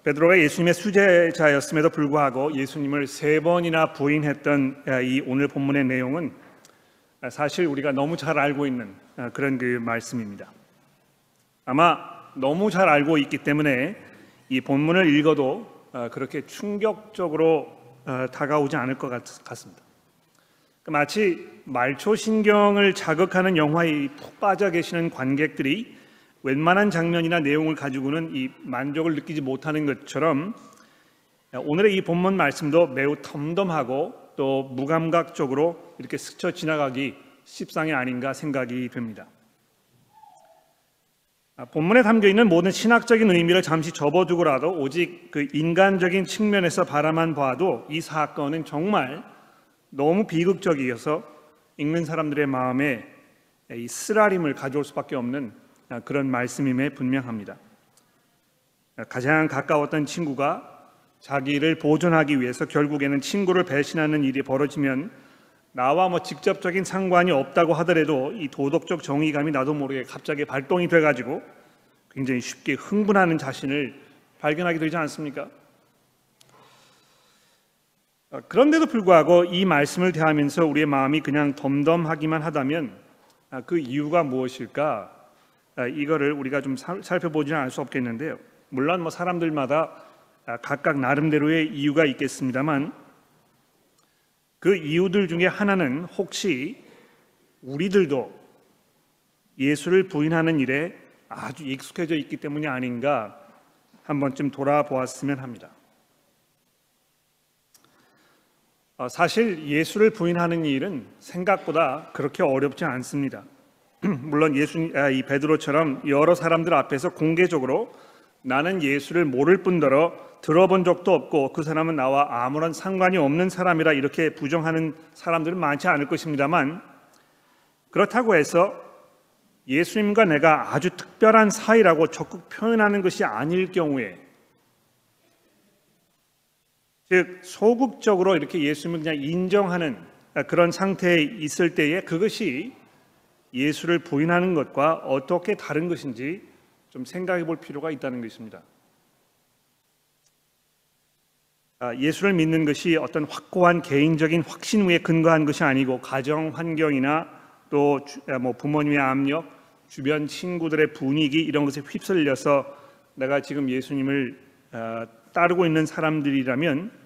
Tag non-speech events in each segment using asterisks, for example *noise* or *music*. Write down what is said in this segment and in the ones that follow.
베드로가 예수님의 수제자였음에도 불구하고 예수님을 세 번이나 부인했던 이 오늘 본문의 내용은 사실 우리가 너무 잘 알고 있는 그런 그 말씀입니다. 아마 너무 잘 알고 있기 때문에 이 본문을 읽어도 그렇게 충격적으로 다가오지 않을 것 같습니다. 그 마치 말초신경을 자극하는 영화에 푹 빠져 계시는 관객들이 웬만한 장면이나 내용을 가지고는 이 만족을 느끼지 못하는 것처럼 오늘의 이 본문 말씀도 매우 덤덤하고 또 무감각적으로 이렇게 스쳐 지나가기 십상이 아닌가 생각이 됩니다. 아, 본문에 담겨 있는 모든 신학적인 의미를 잠시 접어두고라도 오직 그 인간적인 측면에서 바라만 봐도 이 사건은 정말 너무 비극적이어서 읽는 사람들의 마음에 이 쓰라림을 가져올 수밖에 없는 아, 그런 말씀임에 분명합니다. 가장 가까웠던 친구가 자기를 보존하기 위해서 결국에는 친구를 배신하는 일이 벌어지면 나와 뭐 직접적인 상관이 없다고 하더라도 이 도덕적 정의감이 나도 모르게 갑자기 발동이 돼가지고 굉장히 쉽게 흥분하는 자신을 발견하게 되지 않습니까? 아, 그런데도 불구하고 이 말씀을 대하면서 우리의 마음이 그냥 덤덤하기만 하다면 아, 그 이유가 무엇일까? 아, 이거를 우리가 좀 살펴보지는 않을 수 없겠는데요. 물론 뭐 사람들마다 아, 각각 나름대로의 이유가 있겠습니다만 그 이유들 중에 하나는 혹시 우리들도 예수를 부인하는 일에 아주 익숙해져 있기 때문이 아닌가 한 번쯤 돌아보았으면 합니다. 어, 사실 예수를 부인하는 일은 생각보다 그렇게 어렵지 않습니다. *clears throat* 물론 예수 아, 이 베드로처럼 여러 사람들 앞에서 공개적으로 나는 예수를 모를 뿐더러 들어본 적도 없고 그 사람은 나와 아무런 상관이 없는 사람이라 이렇게 부정하는 사람들은 많지 않을 것입니다만 그렇다고 해서 예수님과 내가 아주 특별한 사이라고 적극 표현하는 것이 아닐 경우에 즉 소극적으로 이렇게 예수님을 그냥 인정하는 그런 상태에 있을 때에 그것이 예수를 부인하는 것과 어떻게 다른 것인지 좀 생각해 볼 필요가 있다는 것입니다. 아, 예수를 믿는 것이 어떤 확고한 개인적인 확신 위에 근거한 것이 아니고 가정 환경이나 또뭐 아, 부모님의 압력, 주변 친구들의 분위기 이런 것에 휩쓸려서 내가 지금 예수님을 아, 따르고 있는 사람들이라면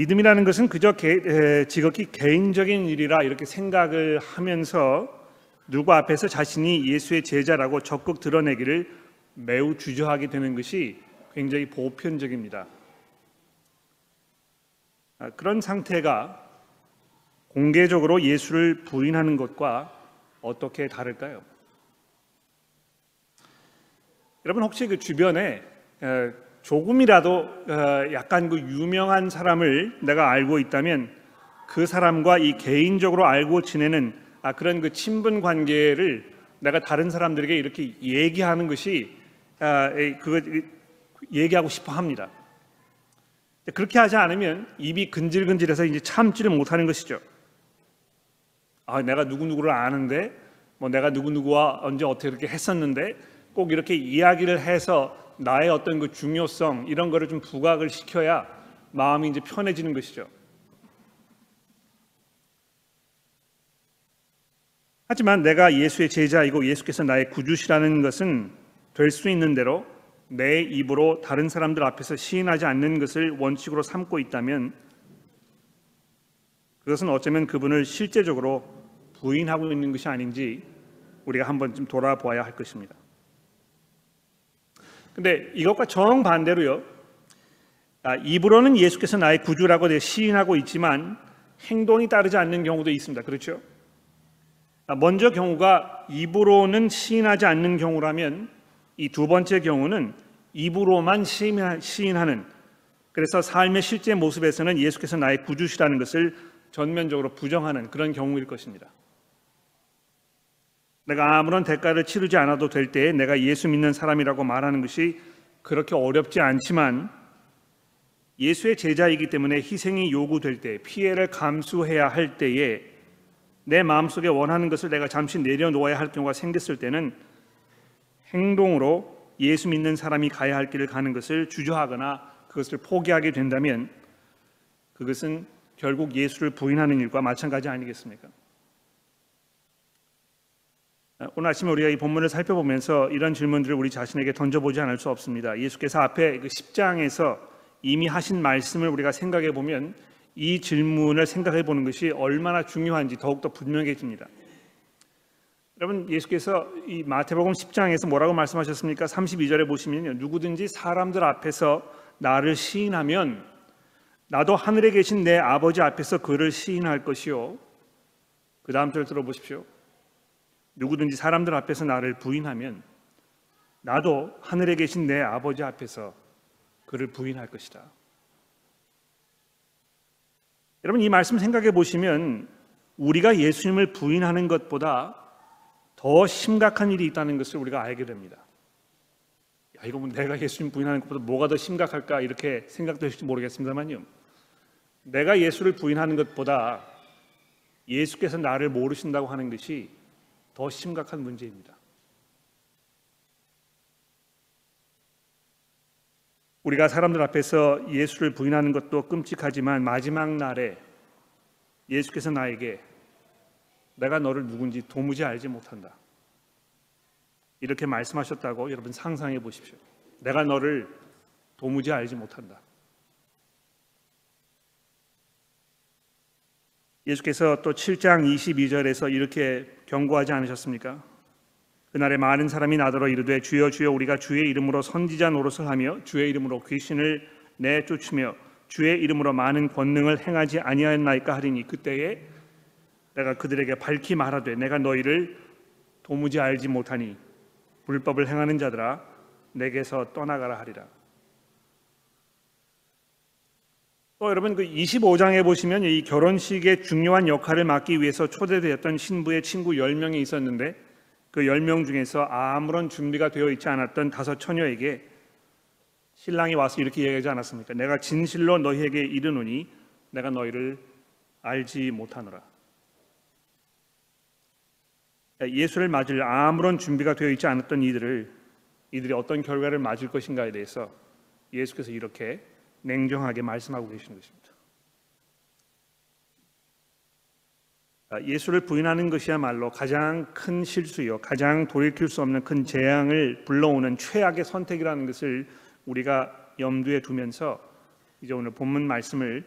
믿음이라는 것은 그저 개, 지극히 개인적인 일이라 이렇게 생각을 하면서 누구 앞에서 자신이 예수의 제자라고 적극 드러내기를 매우 주저하게 되는 것이 굉장히 보편적입니다. 아, 그런 상태가 공개적으로 예수를 부인하는 것과 어떻게 다를까요? 여러분 혹시 그 주변에 조금이라도 어, 약간 그 유명한 사람을 내가 알고 있다면 그 사람과 이 개인적으로 알고 지내는 아, 그런 그 친분 관계를 내가 다른 사람들에게 이렇게 얘기하는 것이 아, 그거 얘기하고 싶어 합니다. 그렇게 하지 않으면 입이 근질근질해서 이제 참지를 못하는 것이죠. 아, 내가 누구 누구를 아는데, 뭐 내가 누구 누구와 언제 어떻게 이렇게 했었는데, 꼭 이렇게 이야기를 해서 나의 어떤 그 중요성 이런 거를 좀 부각을 시켜야 마음이 이제 편해지는 것이죠. 하지만 내가 예수의 제자이고 예수께서 나의 구주시라는 것은 될 수 있는 대로 내 입으로 다른 사람들 앞에서 시인하지 않는 것을 원칙으로 삼고 있다면 그것은 어쩌면 그분을 실제적으로 부인하고 있는 것이 아닌지 우리가 한번 좀 돌아보아야 할 것입니다. 근데 이것과 정반대로요. 아, 입으로는 예수께서 나의 구주라고 시인하고 있지만 행동이 따르지 않는 경우도 있습니다. 그렇죠? 아, 먼저 경우가 입으로는 시인하지 않는 경우라면 이 두 번째 경우는 입으로만 시인하는 그래서 삶의 실제 모습에서는 예수께서 나의 구주시라는 것을 전면적으로 부정하는 그런 경우일 것입니다. 내가 아무런 대가를 치르지 않아도 될 때에 내가 예수 믿는 사람이라고 말하는 것이 그렇게 어렵지 않지만 예수의 제자이기 때문에 희생이 요구될 때 피해를 감수해야 할 때에 내 마음속에 원하는 것을 내가 잠시 내려놓아야 할 경우가 생겼을 때는 행동으로 예수 믿는 사람이 가야 할 길을 가는 것을 주저하거나 그것을 포기하게 된다면 그것은 결국 예수를 부인하는 일과 마찬가지 아니겠습니까? 오늘 아침에 우리가 이 본문을 살펴보면서 이런 질문들을 우리 자신에게 던져보지 않을 수 없습니다. 예수께서 앞에 그 10장에서 이미 하신 말씀을 우리가 생각해 보면 이 질문을 생각해 보는 것이 얼마나 중요한지 더욱더 분명해집니다. 여러분 예수께서 이 마태복음 10장에서 뭐라고 말씀하셨습니까? 32절에 보시면요. 누구든지 사람들 앞에서 나를 시인하면 나도 하늘에 계신 내 아버지 앞에서 그를 시인할 것이요. 그 다음 절 들어보십시오. 누구든지 사람들 앞에서 나를 부인하면 나도 하늘에 계신 내 아버지 앞에서 그를 부인할 것이다. 여러분 이 말씀 생각해 보시면 우리가 예수님을 부인하는 것보다 더 심각한 일이 있다는 것을 우리가 알게 됩니다. 야, 이거 뭐 내가 예수님 부인하는 것보다 뭐가 더 심각할까 이렇게 생각되실지 모르겠습니다만요. 내가 예수를 부인하는 것보다 예수께서 나를 모르신다고 하는 것이 더 심각한 문제입니다. 우리가 사람들 앞에서 예수를 부인하는 것도 끔찍하지만 마지막 날에 예수께서 나에게 내가 너를 누군지 도무지 알지 못한다. 이렇게 말씀하셨다고 여러분 상상해 보십시오. 내가 너를 도무지 알지 못한다. 예수께서 또 7장 22절에서 이렇게 경고하지 않으셨습니까? 그날에 많은 사람이 나더러 이르되 주여 주여 우리가 주의 이름으로 선지자 노릇을 하며 주의 이름으로 귀신을 내쫓으며 주의 이름으로 많은 권능을 행하지 아니하였나이까 하리니 그때에 내가 그들에게 밝히 말하되 내가 너희를 도무지 알지 못하니 불법을 행하는 자들아 내게서 떠나가라 하리라. 또 여러분 그 25장에 보시면 이 결혼식의 중요한 역할을 맡기 위해서 초대되었던 신부의 친구 10명이 있었는데 그 10명 중에서 아무런 준비가 되어 있지 않았던 다섯 처녀에게 신랑이 와서 이렇게 얘기하지 않았습니까? 내가 진실로 너희에게 이르노니 내가 너희를 알지 못하노라. 예수를 맞을 아무런 준비가 되어 있지 않았던 이들을 이들이 어떤 결과를 맞을 것인가에 대해서 예수께서 이렇게 냉정하게 말씀하고 계시는 것입니다. 예수를 부인하는 것이야말로 가장 큰 실수요, 가장 돌이킬 수 없는 큰 재앙을 불러오는 최악의 선택이라는 것을 우리가 염두에 두면서 이제 오늘 본문 말씀을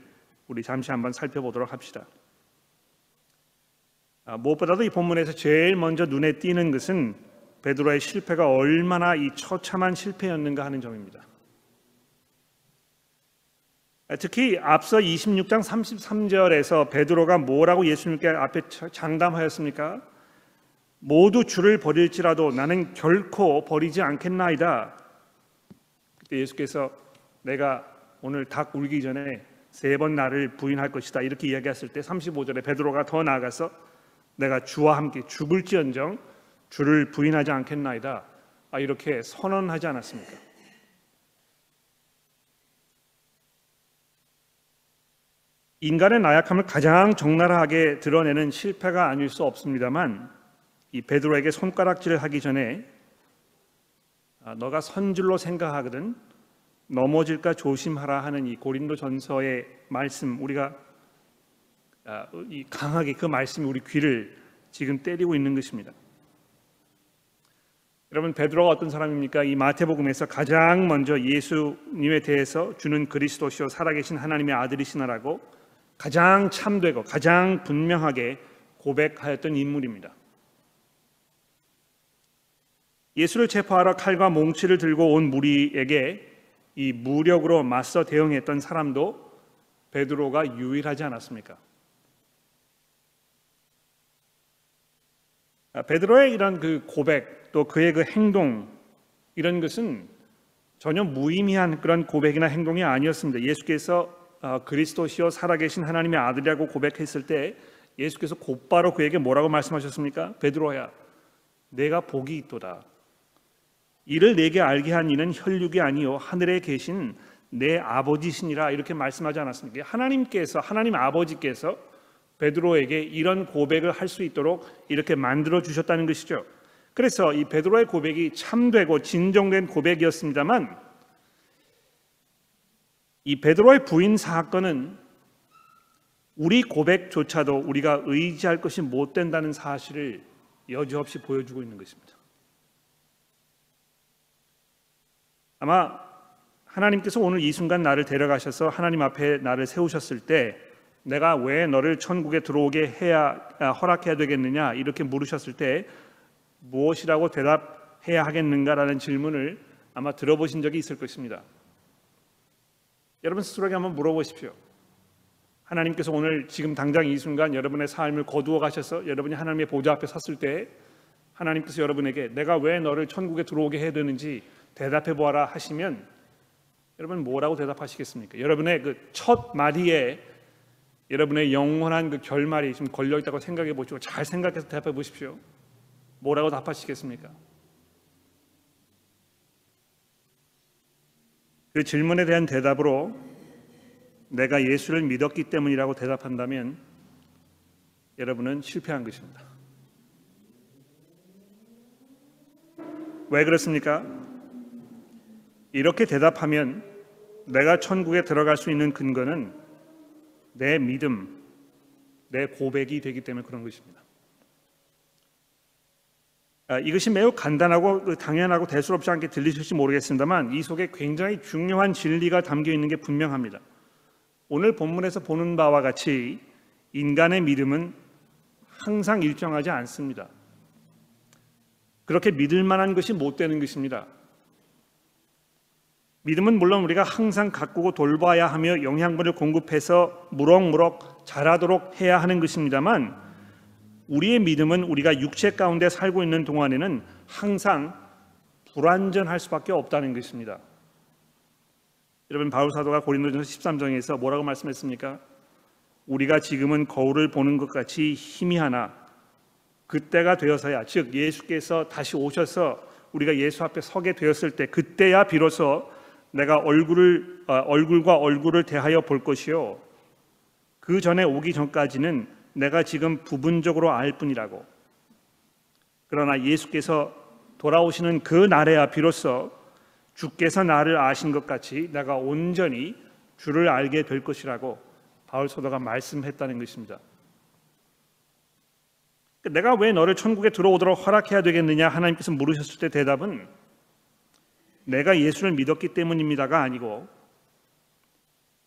우리 잠시 한번 살펴보도록 합시다. 아, 무엇보다도 이 본문에서 제일 먼저 눈에 띄는 것은 베드로의 실패가 얼마나 이 처참한 실패였는가 하는 점입니다. 아, 특히 앞서 26장 33절에서 베드로가 뭐라고 예수님께 앞에 장담하였습니까? 모두 주를 버릴지라도 나는 결코 버리지 않겠나이다. 그때 예수께서 내가 오늘 닭 울기 전에 세 번 나를 부인할 것이다 이렇게 이야기했을 때 35절에 베드로가 더 나아가서 내가 주와 함께 죽을지언정 주를 부인하지 않겠나이다. 아, 이렇게 선언하지 않았습니까? 인간의 나약함을 가장 적나라하게 드러내는 실패가 아닐 수 없습니다만 이 베드로에게 손가락질을 하기 전에 아, 너가 선줄로 생각하거든 넘어질까 조심하라 하는 이 고린도전서의 말씀 우리가 아, 이 강하게 그 말씀이 우리 귀를 지금 때리고 있는 것입니다. 여러분 베드로가 어떤 사람입니까? 이 마태복음에서 가장 먼저 예수님에 대해서 주는 그리스도시요 살아계신 하나님의 아들이시나라고 가장 참되고 가장 분명하게 고백하였던 인물입니다. 예수를 체포하러 칼과 몽치를 들고 온 무리에게 이 무력으로 맞서 대응했던 사람도 베드로가 유일하지 않았습니까? 아, 베드로의 이런 그 고백 또 그의 그 행동 이런 것은 전혀 무의미한 그런 고백이나 행동이 아니었습니다. 예수께서 어, 그리스도시요 살아계신 하나님의 아들이라고 고백했을 때 예수께서 곧바로 그에게 뭐라고 말씀하셨습니까? 베드로야, 내가 복이 있도다. 이를 내게 알게 한 이는 혈육이 아니요 하늘에 계신 내 아버지시니라 이렇게 말씀하지 않았습니까? 하나님께서 하나님 아버지께서 베드로에게 이런 고백을 할 수 있도록 이렇게 만들어 주셨다는 것이죠. 그래서 이 베드로의 고백이 참되고 진정된 고백이었습니다만 이 베드로의 부인 사건은 우리 고백조차도 우리가 의지할 것이 못 된다는 사실을 여지없이 보여주고 있는 것입니다. 아마 하나님께서 오늘 이 순간 나를 데려가셔서 하나님 앞에 나를 세우셨을 때 내가 왜 너를 천국에 들어오게 해야 아, 허락해야 되겠느냐 이렇게 물으셨을 때 무엇이라고 대답해야 하겠는가라는 질문을 아마 들어보신 적이 있을 것입니다. 여러분 스스로에게 한번 물어보십시오. 하나님께서 오늘 지금 당장 이 순간 여러분의 삶을 거두어 가셔서 여러분이 하나님의 보좌 앞에 섰을 때 하나님께서 여러분에게 내가 왜 너를 천국에 들어오게 해야 되는지 대답해 보아라 하시면 여러분 뭐라고 대답하시겠습니까? 여러분의 그 첫 마디에 여러분의 영원한 그 결말이 좀 걸려 있다고 생각해 보시고 잘 생각해서 대답해 보십시오. 뭐라고 답하시겠습니까? 그 질문에 대한 대답으로 내가 예수를 믿었기 때문이라고 대답한다면 여러분은 실패한 것입니다. 왜 그렇습니까? 이렇게 대답하면 내가 천국에 들어갈 수 있는 근거는 내 믿음, 내 고백이 되기 때문에 그런 것입니다. 아, 이것이 매우 간단하고 그 당연하고 대수롭지 않게 들리실지 모르겠습니다만 이 속에 굉장히 중요한 진리가 담겨 있는 게 분명합니다. 오늘 본문에서 보는 바와 같이 인간의 믿음은 항상 일정하지 않습니다. 그렇게 믿을 만한 것이 못 되는 것입니다. 믿음은 물론 우리가 항상 가꾸고 돌봐야 하며 영양분을 공급해서 무럭무럭 자라도록 해야 하는 것입니다만 우리의 믿음은 우리가 육체 가운데 살고 있는 동안에는 항상 불완전할 수밖에 없다는 것입니다. 여러분 바울 사도가 고린도전서 13장에서 뭐라고 말씀했습니까? 우리가 지금은 거울을 보는 것 같이 희미하나 그때가 되어서야 즉 예수께서 다시 오셔서 우리가 예수 앞에 서게 되었을 때 그때야 비로소 내가 얼굴을 어, 얼굴과 얼굴을 대하여 볼 것이요 그 전에 오기 전까지는 내가 지금 부분적으로 알 뿐이라고 그러나 예수께서 돌아오시는 그 날에야 비로소 주께서 나를 아신 것 같이 내가 온전히 주를 알게 될 것이라고 바울 사도가 말씀했다는 것입니다. 내가 왜 너를 천국에 들어오도록 허락해야 되겠느냐 하나님께서 물으셨을 때 대답은 내가 예수를 믿었기 때문입니다가 아니고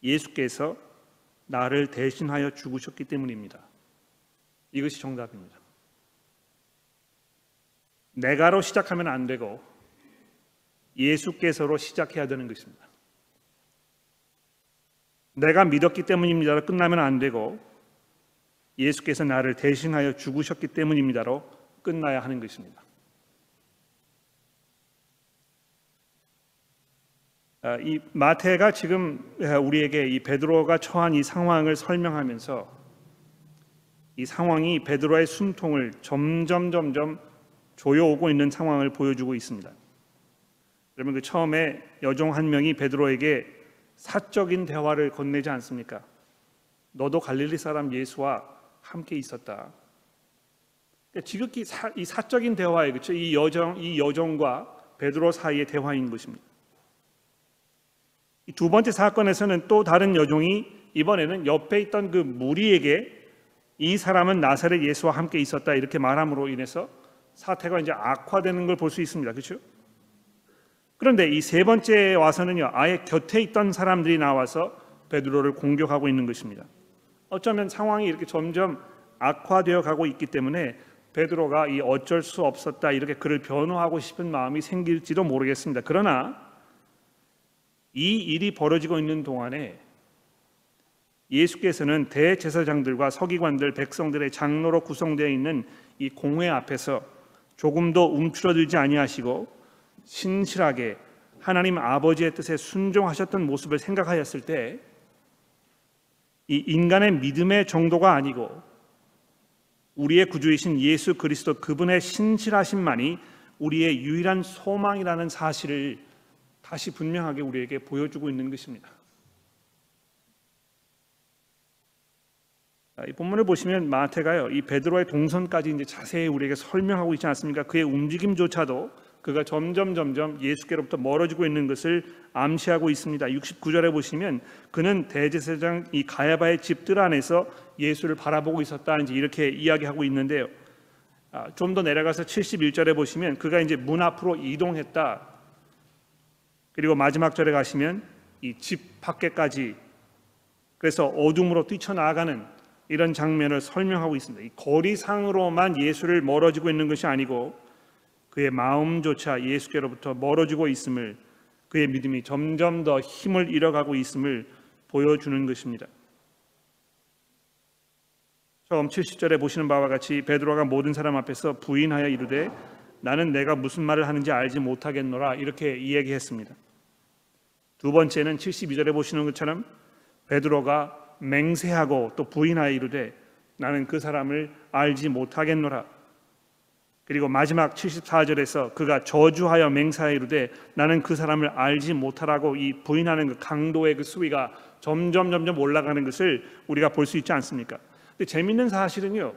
예수께서 나를 대신하여 죽으셨기 때문입니다. 이것이 정답입니다. 내가로 시작하면 안 되고 예수께서로 시작해야 되는 것입니다. 내가 믿었기 때문입니다로 끝나면 안 되고 예수께서 나를 대신하여 죽으셨기 때문입니다로 끝나야 하는 것입니다. 아, 이 마태가 지금 우리에게 이 베드로가 처한 이 상황을 설명하면서 이 상황이 베드로의 숨통을 점점 점점 조여오고 있는 상황을 보여주고 있습니다. 여러분 그 처음에 여종 한 명이 베드로에게 사적인 대화를 건네지 않습니까? 너도 갈릴리 사람 예수와 함께 있었다. 그러니까 지극히 사, 이 사적인 대화에 그렇죠? 이 여정 이 여종과 베드로 사이의 대화인 것입니다. 두 번째 사건에서는 또 다른 여종이 이번에는 옆에 있던 그 무리에게 이 사람은 나사렛 예수와 함께 있었다 이렇게 말함으로 인해서 사태가 이제 악화되는 걸 볼 수 있습니다. 그렇죠? 그런데 이 세 번째 와서는요. 아예 곁에 있던 사람들이 나와서 베드로를 공격하고 있는 것입니다. 어쩌면 상황이 이렇게 점점 악화되어 가고 있기 때문에 베드로가 이 어쩔 수 없었다 이렇게 그를 변호하고 싶은 마음이 생길지도 모르겠습니다. 그러나 이 일이 벌어지고 있는 동안에 예수께서는 대제사장들과 서기관들, 백성들의 장로로 구성되어 있는 이 공회 앞에서 조금도 움츠러들지 아니하시고 신실하게 하나님 아버지의 뜻에 순종하셨던 모습을 생각하였을 때 이 인간의 믿음의 정도가 아니고 우리의 구주이신 예수 그리스도 그분의 신실하심만이 우리의 유일한 소망이라는 사실을 다시 분명하게 우리에게 보여주고 있는 것입니다. 이 본문을 보시면 마태가요 이 베드로의 동선까지 이제 자세히 우리에게 설명하고 있지 않습니까? 그의 움직임조차도 그가 점점 점점 예수께로부터 멀어지고 있는 것을 암시하고 있습니다. 69절에 보시면 그는 대제사장 이 가야바의 집들 안에서 예수를 바라보고 있었다 이제 이렇게 이야기하고 있는데요. 아, 좀 더 내려가서 71절에 보시면 그가 이제 문 앞으로 이동했다. 그리고 마지막 절에 가시면 이 집 밖에까지 그래서 어둠으로 뛰쳐나가는 이런 장면을 설명하고 있습니다. 이 거리상으로만 예수를 멀어지고 있는 것이 아니고 그의 마음조차 예수께로부터 멀어지고 있음을 그의 믿음이 점점 더 힘을 잃어가고 있음을 보여주는 것입니다. 처음 70절에 보시는 바와 같이 베드로가 모든 사람 앞에서 부인하여 이르되 나는 내가 무슨 말을 하는지 알지 못하겠노라 이렇게 이야기했습니다. 두 번째는 72절에 보시는 것처럼 베드로가 맹세하고 또 부인하여 이르되 나는 그 사람을 알지 못하겠노라. 그리고 마지막 74절에서 그가 저주하여 맹세하여 이르되 나는 그 사람을 알지 못하라고 이 부인하는 그 강도의 그 수위가 점점 점점 올라가는 것을 우리가 볼 수 있지 않습니까? 근데 재밌는 사실은요.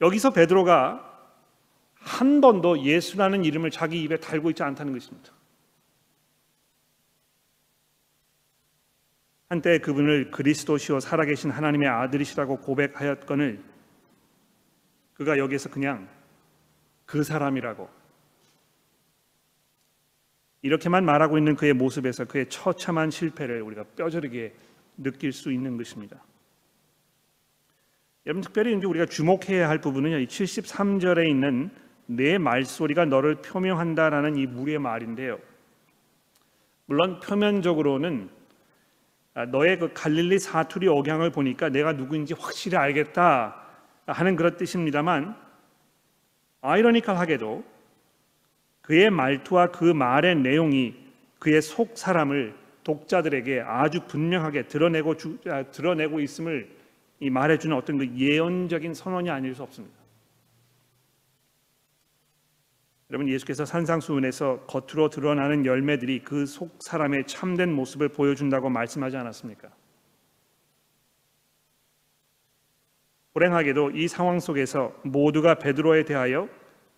여기서 베드로가 한 번도 예수라는 이름을 자기 입에 달고 있지 않다는 것입니다. 한때 그분을 그리스도시요 살아계신 하나님의 아들이시라고 고백하였거늘 그가 여기서 그냥 그 사람이라고 이렇게만 말하고 있는 그의 모습에서 그의 처참한 실패를 우리가 뼈저리게 느낄 수 있는 것입니다. 여러분 특별히 이제 우리가 주목해야 할 부분은요. 이 73절에 있는 내 말소리가 너를 표명한다라는 이 무리의 말인데요. 물론 표면적으로는 아, 너의 그 갈릴리 사투리 억양을 보니까 내가 누구인지 확실히 알겠다 하는 그런 뜻입니다만 아이러니컬하게도 그의 말투와 그 말의 내용이 그의 속 사람을 독자들에게 아주 분명하게 드러내고 주, 아, 드러내고 있음을 이 말해주는 어떤 그 예언적인 선언이 아닐 수 없습니다. 여러분 예수께서 산상수훈에서 겉으로 드러나는 열매들이 그 속 사람의 참된 모습을 보여준다고 말씀하지 않았습니까? 불행하게도 이 상황 속에서 모두가 베드로에 대하여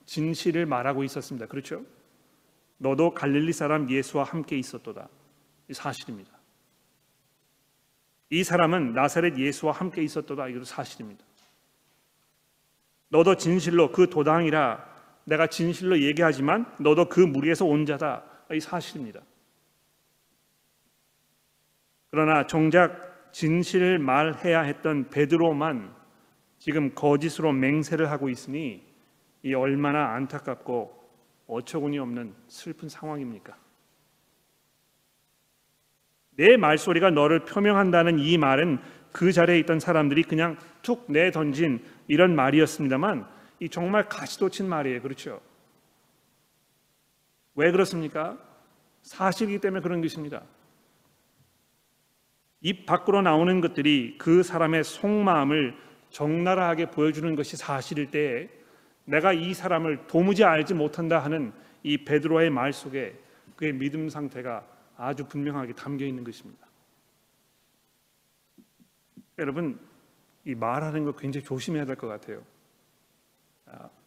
진실을 말하고 있었습니다. 그렇죠? 너도 갈릴리 사람 예수와 함께 있었도다. 이 사실입니다. 이 사람은 나사렛 예수와 함께 있었도다. 이것도 사실입니다. 너도 진실로 그 도당이라 내가 진실로 얘기하지만 너도 그 무리에서 온 자다. 이 사실입니다. 그러나 정작 진실을 말해야 했던 베드로만 지금 거짓으로 맹세를 하고 있으니 이 얼마나 안타깝고 어처구니 없는 슬픈 상황입니까? 내 말소리가 너를 표명한다는 이 말은 그 자리에 있던 사람들이 그냥 툭 내던진 이런 말이었습니다만 이 정말 가시도 친 말이에요. 그렇죠? 왜 그렇습니까? 사실이기 때문에 그런 것입니다. 입 밖으로 나오는 것들이 그 사람의 속마음을 적나라하게 보여주는 것이 사실일 때 내가 이 사람을 도무지 알지 못한다 하는 이 베드로의 말 속에 그의 믿음 상태가 아주 분명하게 담겨 있는 것입니다. 여러분 이 말하는 거 굉장히 조심해야 될 것 같아요.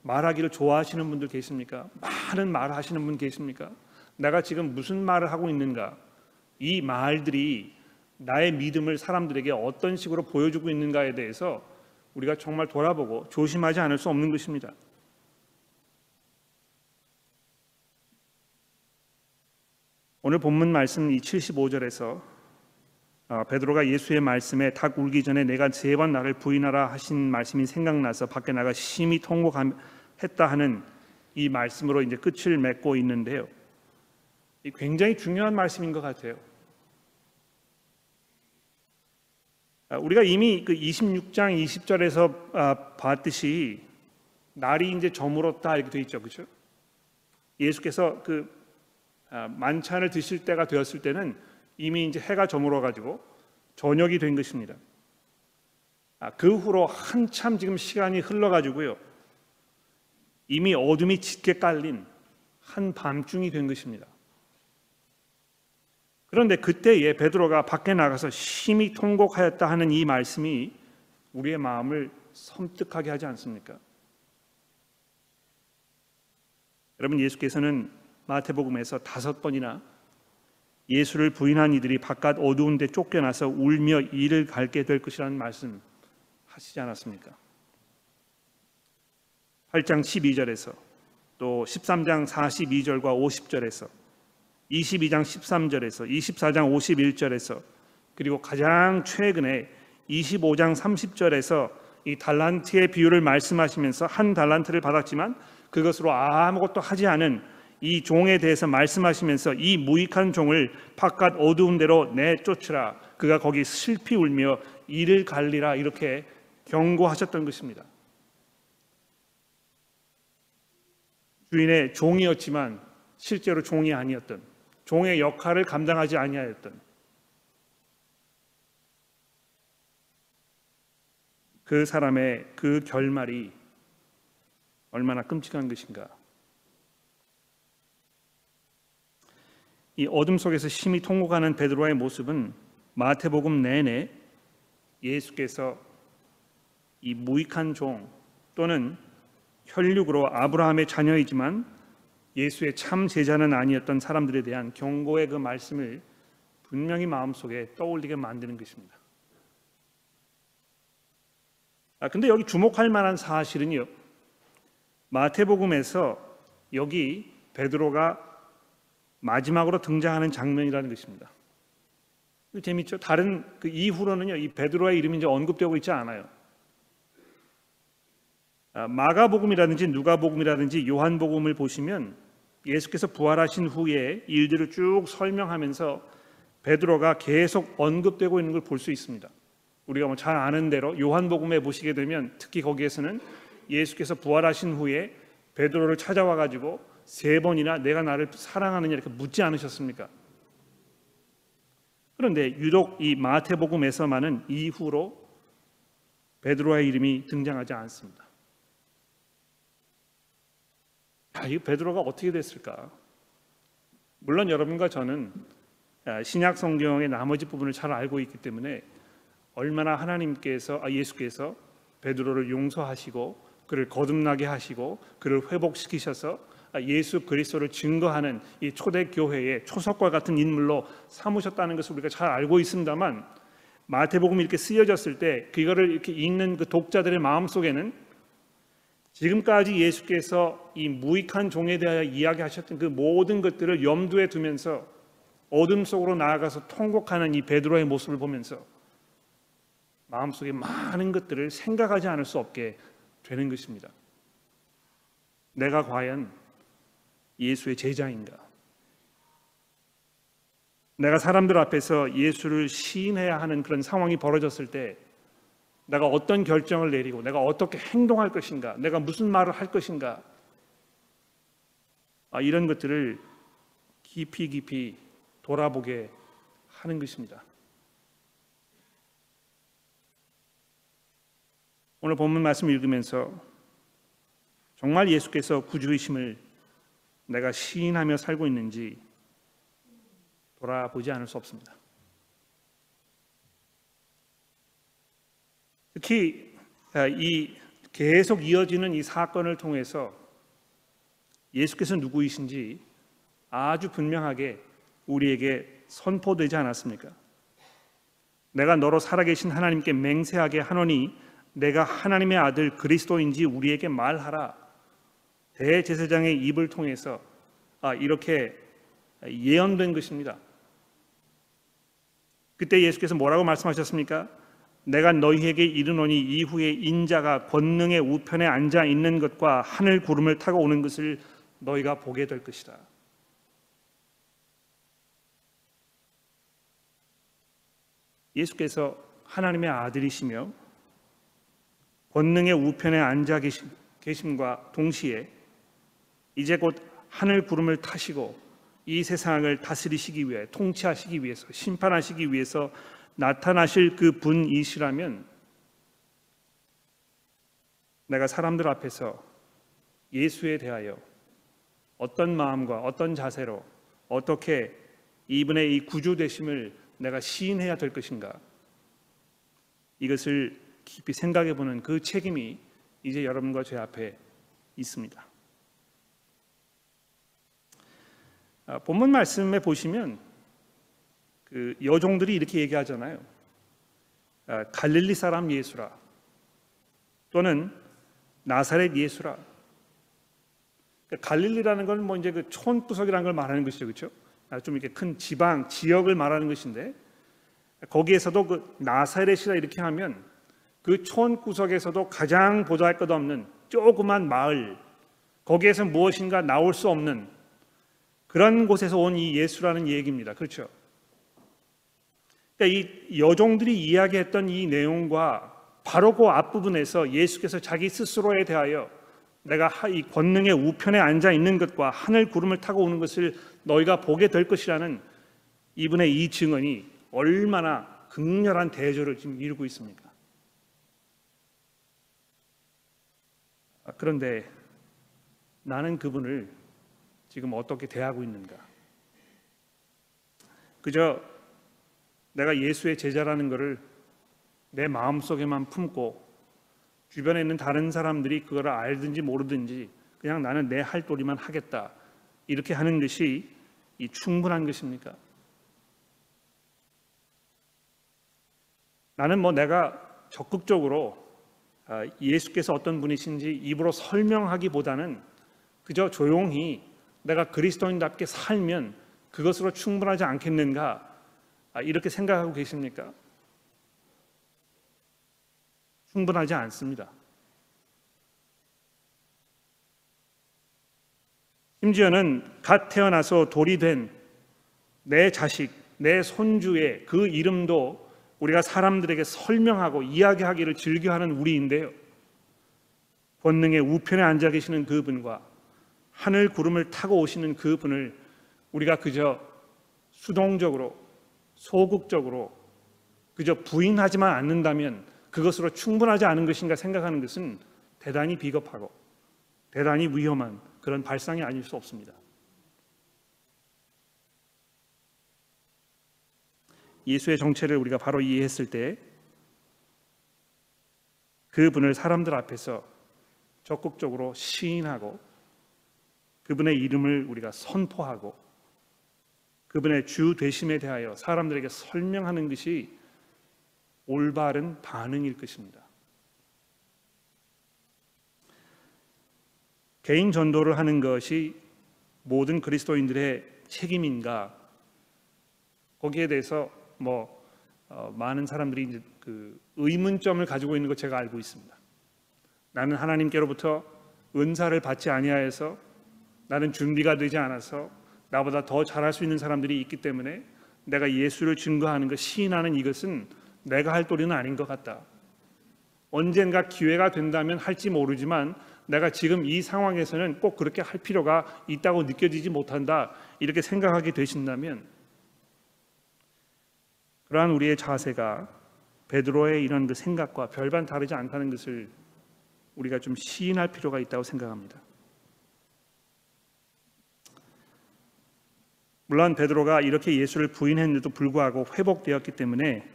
아, 말하기를 좋아하시는 분들 계십니까? 많은 말을 하시는 분 계십니까? 내가 지금 무슨 말을 하고 있는가? 이 말들이 나의 믿음을 사람들에게 어떤 식으로 보여주고 있는가에 대해서 우리가 정말 돌아보고 조심하지 않을 수 없는 것입니다. 오늘 본문 말씀 이 75절에서 어, 베드로가 예수의 말씀에 닭 울기 전에 내가 세 번 나를 부인하라 하신 말씀이 생각나서 밖에 나가 심히 통곡 했다 하는 이 말씀으로 이제 끝을 맺고 있는데요. 굉장히 중요한 말씀인 것 같아요. 아, 우리가 이미 그 26장 20절에서 아, 봤듯이 날이 이제 저물었다 이렇게 돼 있죠, 그렇죠? 예수께서 그 아, 만찬을 드실 때가 되었을 때는 이미 이제 해가 저물어 가지고 저녁이 된 것입니다. 아, 그 후로 한참 지금 시간이 흘러 가지고요. 이미 어둠이 짙게 깔린 한 밤중이 된 것입니다. 그런데 그때에 베드로가 밖에 나가서 심히 통곡하였다 하는 이 말씀이 우리의 마음을 섬뜩하게 하지 않습니까? 여러분 예수께서는 마태복음에서 다섯 번이나 예수를 부인한 이들이 바깥 어두운 데 쫓겨나서 울며 이를 갈게 될 것이라는 말씀 하시지 않았습니까? 8장 12절에서 또 13장 42절과 50절에서 22장 13절에서 24장 51절에서 그리고 가장 최근에 25장 30절에서 이 달란트의 비유를 말씀하시면서 한 달란트를 받았지만 그것으로 아무것도 하지 않은 이 종에 대해서 말씀하시면서 이 무익한 종을 바깥 어두운 데로 내쫓으라 그가 거기 슬피 울며 이를 갈리라 이렇게 경고하셨던 것입니다. 주인의 종이었지만 실제로 종이 아니었던 종의 역할을 감당하지 아니하였던 그 사람의 그 결말이 얼마나 끔찍한 것인가. 이 어둠 속에서 심히 통곡하는 베드로의 모습은 마태복음 내내 예수께서 이 무익한 종 또는 혈육으로 아브라함의 자녀이지만 예수의 참 제자는 아니었던 사람들에 대한 경고의 그 말씀을 분명히 마음속에 떠올리게 만드는 것입니다. 아 근데 여기 주목할 만한 사실은요. 마태복음에서 여기 베드로가 마지막으로 등장하는 장면이라는 것입니다. 재밌죠? 다른 그 이후로는요, 이 베드로의 이름이 이제 언급되고 있지 않아요. 아, 마가복음이라든지 누가복음이라든지 요한복음을 보시면 예수께서 부활하신 후에 일들을 쭉 설명하면서 베드로가 계속 언급되고 있는 걸 볼 수 있습니다. 우리가 뭐 잘 아는 대로 요한복음에 보시게 되면 특히 거기에서는 예수께서 부활하신 후에 베드로를 찾아와 가지고 세 번이나 내가 나를 사랑하느냐 이렇게 묻지 않으셨습니까? 그런데 유독 이 마태복음에서만은 이후로 베드로의 이름이 등장하지 않습니다. 아, 이 베드로가 어떻게 됐을까? 물론 여러분과 저는 아, 신약 성경의 나머지 부분을 잘 알고 있기 때문에 얼마나 하나님께서 아, 예수께서 베드로를 용서하시고 그를 거듭나게 하시고 그를 회복시키셔서 예수 그리스도를 증거하는 이 초대 교회의 초석과 같은 인물로 삼으셨다는 것을 우리가 잘 알고 있습니다만 마태복음이 이렇게 쓰여졌을 때 그거를 이렇게 읽는 그 독자들의 마음 속에는 지금까지 예수께서 이 무익한 종에 대하여 이야기하셨던 그 모든 것들을 염두에 두면서 어둠 속으로 나아가서 통곡하는 이 베드로의 모습을 보면서 마음속에 많은 것들을 생각하지 않을 수 없게 되는 것입니다. 내가 과연 예수의 제자인가? 내가 사람들 앞에서 예수를 시인해야 하는 그런 상황이 벌어졌을 때 내가 어떤 결정을 내리고 내가 어떻게 행동할 것인가? 내가 무슨 말을 할 것인가? 아, 이런 것들을 깊이 깊이 돌아보게 하는 것입니다. 오늘 본문 말씀 읽으면서 정말 예수께서 구주이심을 내가 시인하며 살고 있는지 돌아보지 않을 수 없습니다. 특히 아, 이 계속 이어지는 이 사건을 통해서 예수께서 누구이신지 아주 분명하게 우리에게 선포되지 않았습니까? 내가 너로 살아계신 하나님께 맹세하게 하노니 내가 하나님의 아들 그리스도인지 우리에게 말하라. 대제사장의 입을 통해서 아, 이렇게 예언된 것입니다. 그때 예수께서 뭐라고 말씀하셨습니까? 내가 너희에게 이르노니 이후에 인자가 권능의 우편에 앉아 있는 것과 하늘 구름을 타고 오는 것을 너희가 보게 될 것이다. 예수께서 하나님의 아들이시며 권능의 우편에 앉아 계심과 동시에 이제 곧 하늘 구름을 타시고 이 세상을 다스리시기 위해 통치하시기 위해서 심판하시기 위해서 나타나실 그 분이시라면 내가 사람들 앞에서 예수에 대하여 어떤 마음과 어떤 자세로 어떻게 이분의 이 구주 되심을 내가 시인해야 될 것인가? 이것을 깊이 생각해 보는 그 책임이 이제 여러분과 제 앞에 있습니다. 아, 본문 말씀에 보시면 그 여종들이 이렇게 얘기하잖아요. 아, 갈릴리 사람 예수라 또는 나사렛 예수라. 그러니까 갈릴리라는 건 뭐 이제 그 촌구석이라는 걸 말하는 것이죠, 그렇죠? 아, 좀 이렇게 큰 지방 지역을 말하는 것인데 거기에서도 그 나사렛이라 이렇게 하면 그 촌구석에서도 가장 보잘것없는 조그만 마을 거기에서 무엇인가 나올 수 없는 그런 곳에서 온 이 예수라는 얘기입니다. 그렇죠? 그러니까 이 여종들이 이야기했던 이 내용과 바로 그 앞부분에서 예수께서 자기 스스로에 대하여 내가 이 권능의 우편에 앉아 있는 것과 하늘 구름을 타고 오는 것을 너희가 보게 될 것이라는 이분의 이 증언이 얼마나 극렬한 대조를 지금 이루고 있습니까? 아, 그런데 나는 그분을 지금 어떻게 대하고 있는가? 그저 내가 예수의 제자라는 것을 내 마음속에만 품고 주변에 있는 다른 사람들이 그걸 알든지 모르든지 그냥 나는 내 할 도리만 하겠다 이렇게 하는 것이 이 충분한 것입니까? 나는 뭐 내가 적극적으로 아, 예수께서 어떤 분이신지 입으로 설명하기보다는 그저 조용히 내가 그리스도인답게 살면 그것으로 충분하지 않겠는가 아, 이렇게 생각하고 계십니까? 충분하지 않습니다. 심지어는 갓 태어나서 돌이 된 내 자식, 내 손주의 그 이름도 우리가 사람들에게 설명하고 이야기하기를 즐겨하는 우리인데요. 권능의 우편에 앉아 계시는 그분과 하늘 구름을 타고 오시는 그분을 우리가 그저 수동적으로 소극적으로 그저 부인하지만 않는다면 그것으로 충분하지 않은 것인가 생각하는 것은 대단히 비겁하고 대단히 위험한 그런 발상이 아닐 수 없습니다. 예수의 정체를 우리가 바로 이해했을 때 그분을 사람들 앞에서 적극적으로 시인하고 그분의 이름을 우리가 선포하고 그분의 주 되심에 대하여 사람들에게 설명하는 것이 올바른 반응일 것입니다. 개인 전도를 하는 것이 모든 그리스도인들의 책임인가? 거기에 대해서 뭐 어, 많은 사람들이 이제 그 의문점을 가지고 있는 것 제가 알고 있습니다. 나는 하나님께로부터 은사를 받지 아니하여서 나는 준비가 되지 않아서 나보다 더 잘할 수 있는 사람들이 있기 때문에 내가 예수를 증거하는 것 시인하는 이것은 내가 할 도리는 아닌 것 같다. 언젠가 기회가 된다면 할지 모르지만 내가 지금 이 상황에서는 꼭 그렇게 할 필요가 있다고 느껴지지 못한다. 이렇게 생각하게 되신다면 그러한 우리의 자세가 베드로의 이런 그 생각과 별반 다르지 않다는 것을 우리가 좀 시인할 필요가 있다고 생각합니다. 물론 베드로가 이렇게 예수를 부인했는데도 불구하고 회복되었기 때문에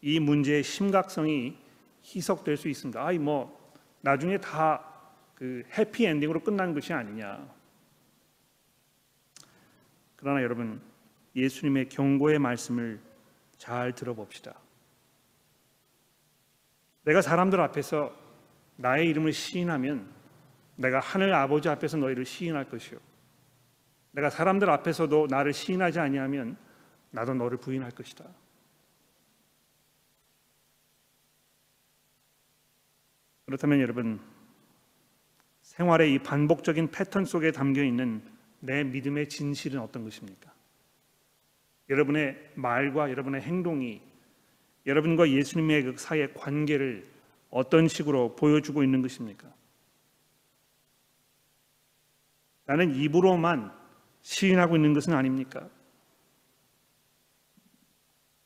이 문제의 심각성이 희석될 수 있습니다. 아이 뭐 나중에 다 그 해피 엔딩으로 끝난 것이 아니냐. 그러나 여러분 예수님의 경고의 말씀을 잘 들어봅시다. 내가 사람들 앞에서 나의 이름을 시인하면 내가 하늘 아버지 앞에서 너희를 시인할 것이요. 내가 사람들 앞에서도 나를 시인하지 아니하면 나도 너를 부인할 것이다. 그렇다면 여러분 생활의 이 반복적인 패턴 속에 담겨 있는 내 믿음의 진실은 어떤 것입니까? 여러분의 말과 여러분의 행동이 여러분과 예수님의 그 사이의 관계를 어떤 식으로 보여주고 있는 것입니까? 나는 입으로만 시인하고 있는 것은 아닙니까?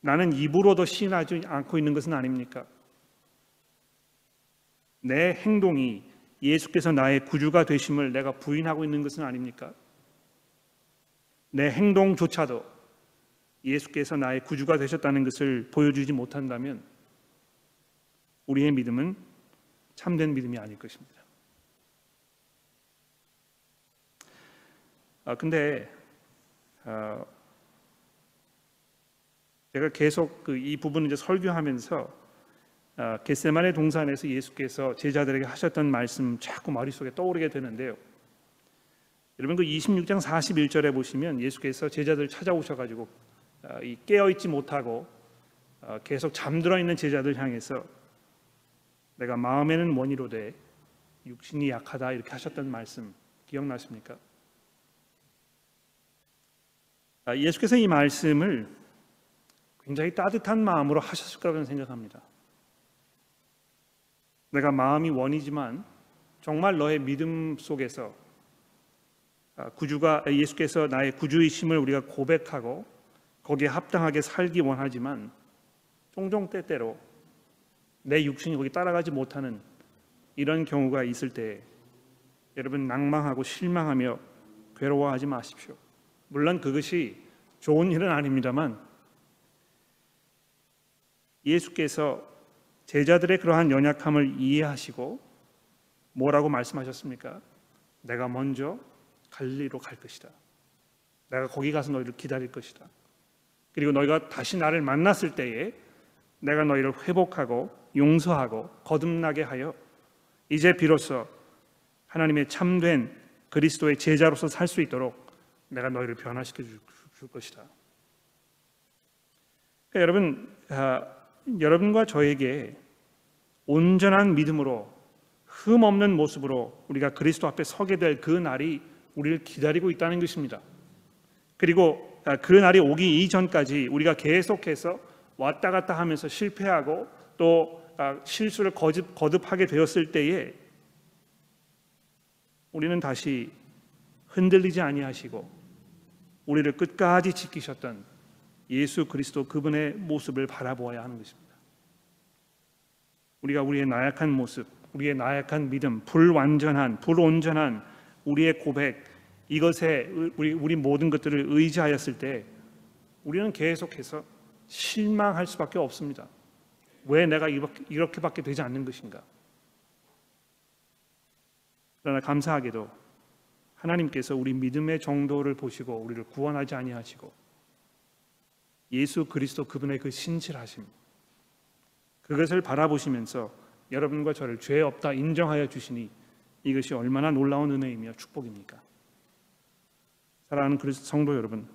나는 입으로도 시인하지 않고 있는 것은 아닙니까? 내 행동이 예수께서 나의 구주가 되심을 내가 부인하고 있는 것은 아닙니까? 내 행동조차도 예수께서 나의 구주가 되셨다는 것을 보여주지 못한다면 우리의 믿음은 참된 믿음이 아닐 것입니다. 아 근데 어, 제가 계속 그 이 부분을 이제 설교하면서 아, 겟세만의 동산에서 예수께서 제자들에게 하셨던 말씀 자꾸 머릿속에 떠오르게 되는데요. 여러분 그 26장 41절에 보시면 예수께서 제자들 찾아오셔가지고 아, 이 깨어 있지 못하고 아, 계속 잠들어 있는 제자들 향해서 내가 마음에는 원이로되 육신이 약하다 이렇게 하셨던 말씀 기억나십니까? 예수께서 이 말씀을 굉장히 따뜻한 마음으로 하셨을 거라고 생각합니다. 내가 마음이 원이지만 정말 너의 믿음 속에서 아, 구주가 예수께서 나의 구주이심을 우리가 고백하고 거기에 합당하게 살기 원하지만 종종 때때로 내 육신이 거기 따라가지 못하는 이런 경우가 있을 때 여러분 낭망하고 실망하며 괴로워하지 마십시오. 물론 그것이 좋은 일은 아닙니다만 예수께서 제자들의 그러한 연약함을 이해하시고 뭐라고 말씀하셨습니까? 내가 먼저 갈리로 갈 것이다. 내가 거기 가서 너희를 기다릴 것이다. 그리고 너희가 다시 나를 만났을 때에 내가 너희를 회복하고 용서하고 거듭나게 하여 이제 비로소 하나님의 참된 그리스도의 제자로서 살 수 있도록 내가 너희를 변화시켜 줄 것이다. 그러니까 여러분 아, 여러분과 저에게 온전한 믿음으로 흠 없는 모습으로 우리가 그리스도 앞에 서게 될 그 날이 우리를 기다리고 있다는 것입니다. 그리고 아, 그 날이 오기 이전까지 우리가 계속해서 왔다 갔다 하면서 실패하고 또 아, 실수를 거듭, 거듭하게 되었을 때에 우리는 다시 흔들리지 아니하시고 우리를 끝까지 지키셨던 예수 그리스도 그분의 모습을 바라보아야 하는 것입니다. 우리가 우리의 나약한 모습, 우리의 나약한 믿음, 불완전한, 불온전한 우리의 고백 이것에 우리 우리 모든 것들을 의지하였을 때 우리는 계속해서 실망할 수밖에 없습니다. 왜 내가 이렇게밖에 되지 않는 것인가? 그러나 감사하게도 하나님께서 우리 믿음의 정도를 보시고 우리를 구원하지 아니하시고 예수 그리스도 그분의 그 신실하심 그것을 바라보시면서 여러분과 저를 죄 없다 인정하여 주시니 이것이 얼마나 놀라운 은혜이며 축복입니까? 사랑하는 그리스도 성도 여러분,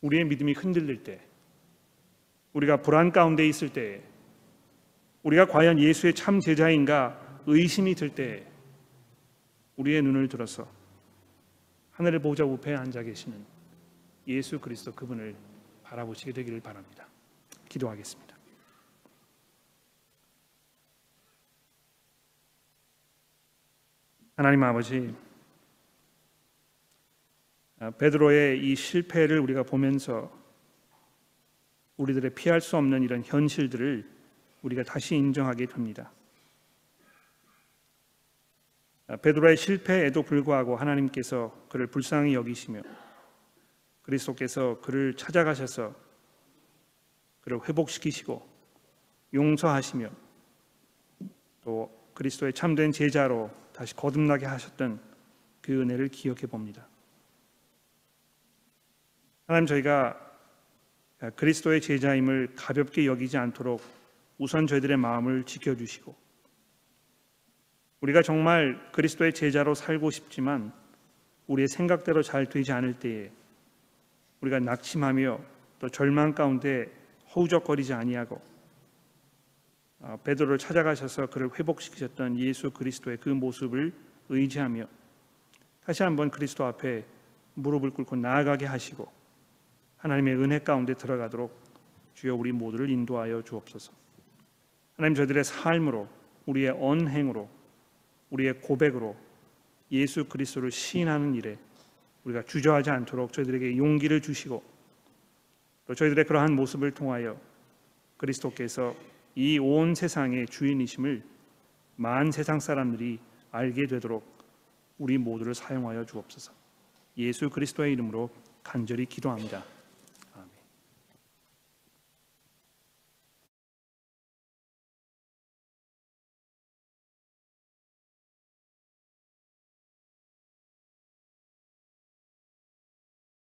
우리의 믿음이 흔들릴 때, 우리가 불안 가운데 있을 때, 우리가 과연 예수의 참 제자인가 의심이 들 때, 우리의 눈을 들어서 하늘을 보자 우편에 앉아 계시는 예수 그리스도 그분을 바라보시게 되기를 바랍니다. 기도하겠습니다. 하나님 아버지, 아, 베드로의 이 실패를 우리가 보면서 우리들의 피할 수 없는 이런 현실들을 우리가 다시 인정하게 됩니다. 아, 베드로의 실패에도 불구하고 하나님께서 그를 불쌍히 여기시며 그리스도께서 그를 찾아가셔서 그를 회복시키시고 용서하시며 또 그리스도의 참된 제자로 다시 거듭나게 하셨던 그 은혜를 기억해 봅니다. 하나님 저희가 그리스도의 제자임을 가볍게 여기지 않도록 우선 저희들의 마음을 지켜주시고 우리가 정말 그리스도의 제자로 살고 싶지만 우리의 생각대로 잘 되지 않을 때에 우리가 낙심하며 또 절망 가운데 허우적거리지 아니하고 어, 베드로를 찾아가셔서 그를 회복시키셨던 예수 그리스도의 그 모습을 의지하며 다시 한번 그리스도 앞에 무릎을 꿇고 나아가게 하시고 하나님의 은혜 가운데 들어가도록 주여 우리 모두를 인도하여 주옵소서. 하나님 저들의 삶으로 우리의 언행으로 우리의 고백으로 예수 그리스도를 시인하는 일에 우리가 주저하지 않도록 저희들에게 용기를 주시고 또 저희들의 그러한 모습을 통하여 그리스도께서 이 온 세상의 주인이심을 만 세상 사람들이 알게 되도록 우리 모두를 사용하여 주옵소서. 예수 그리스도의 이름으로 간절히 기도합니다.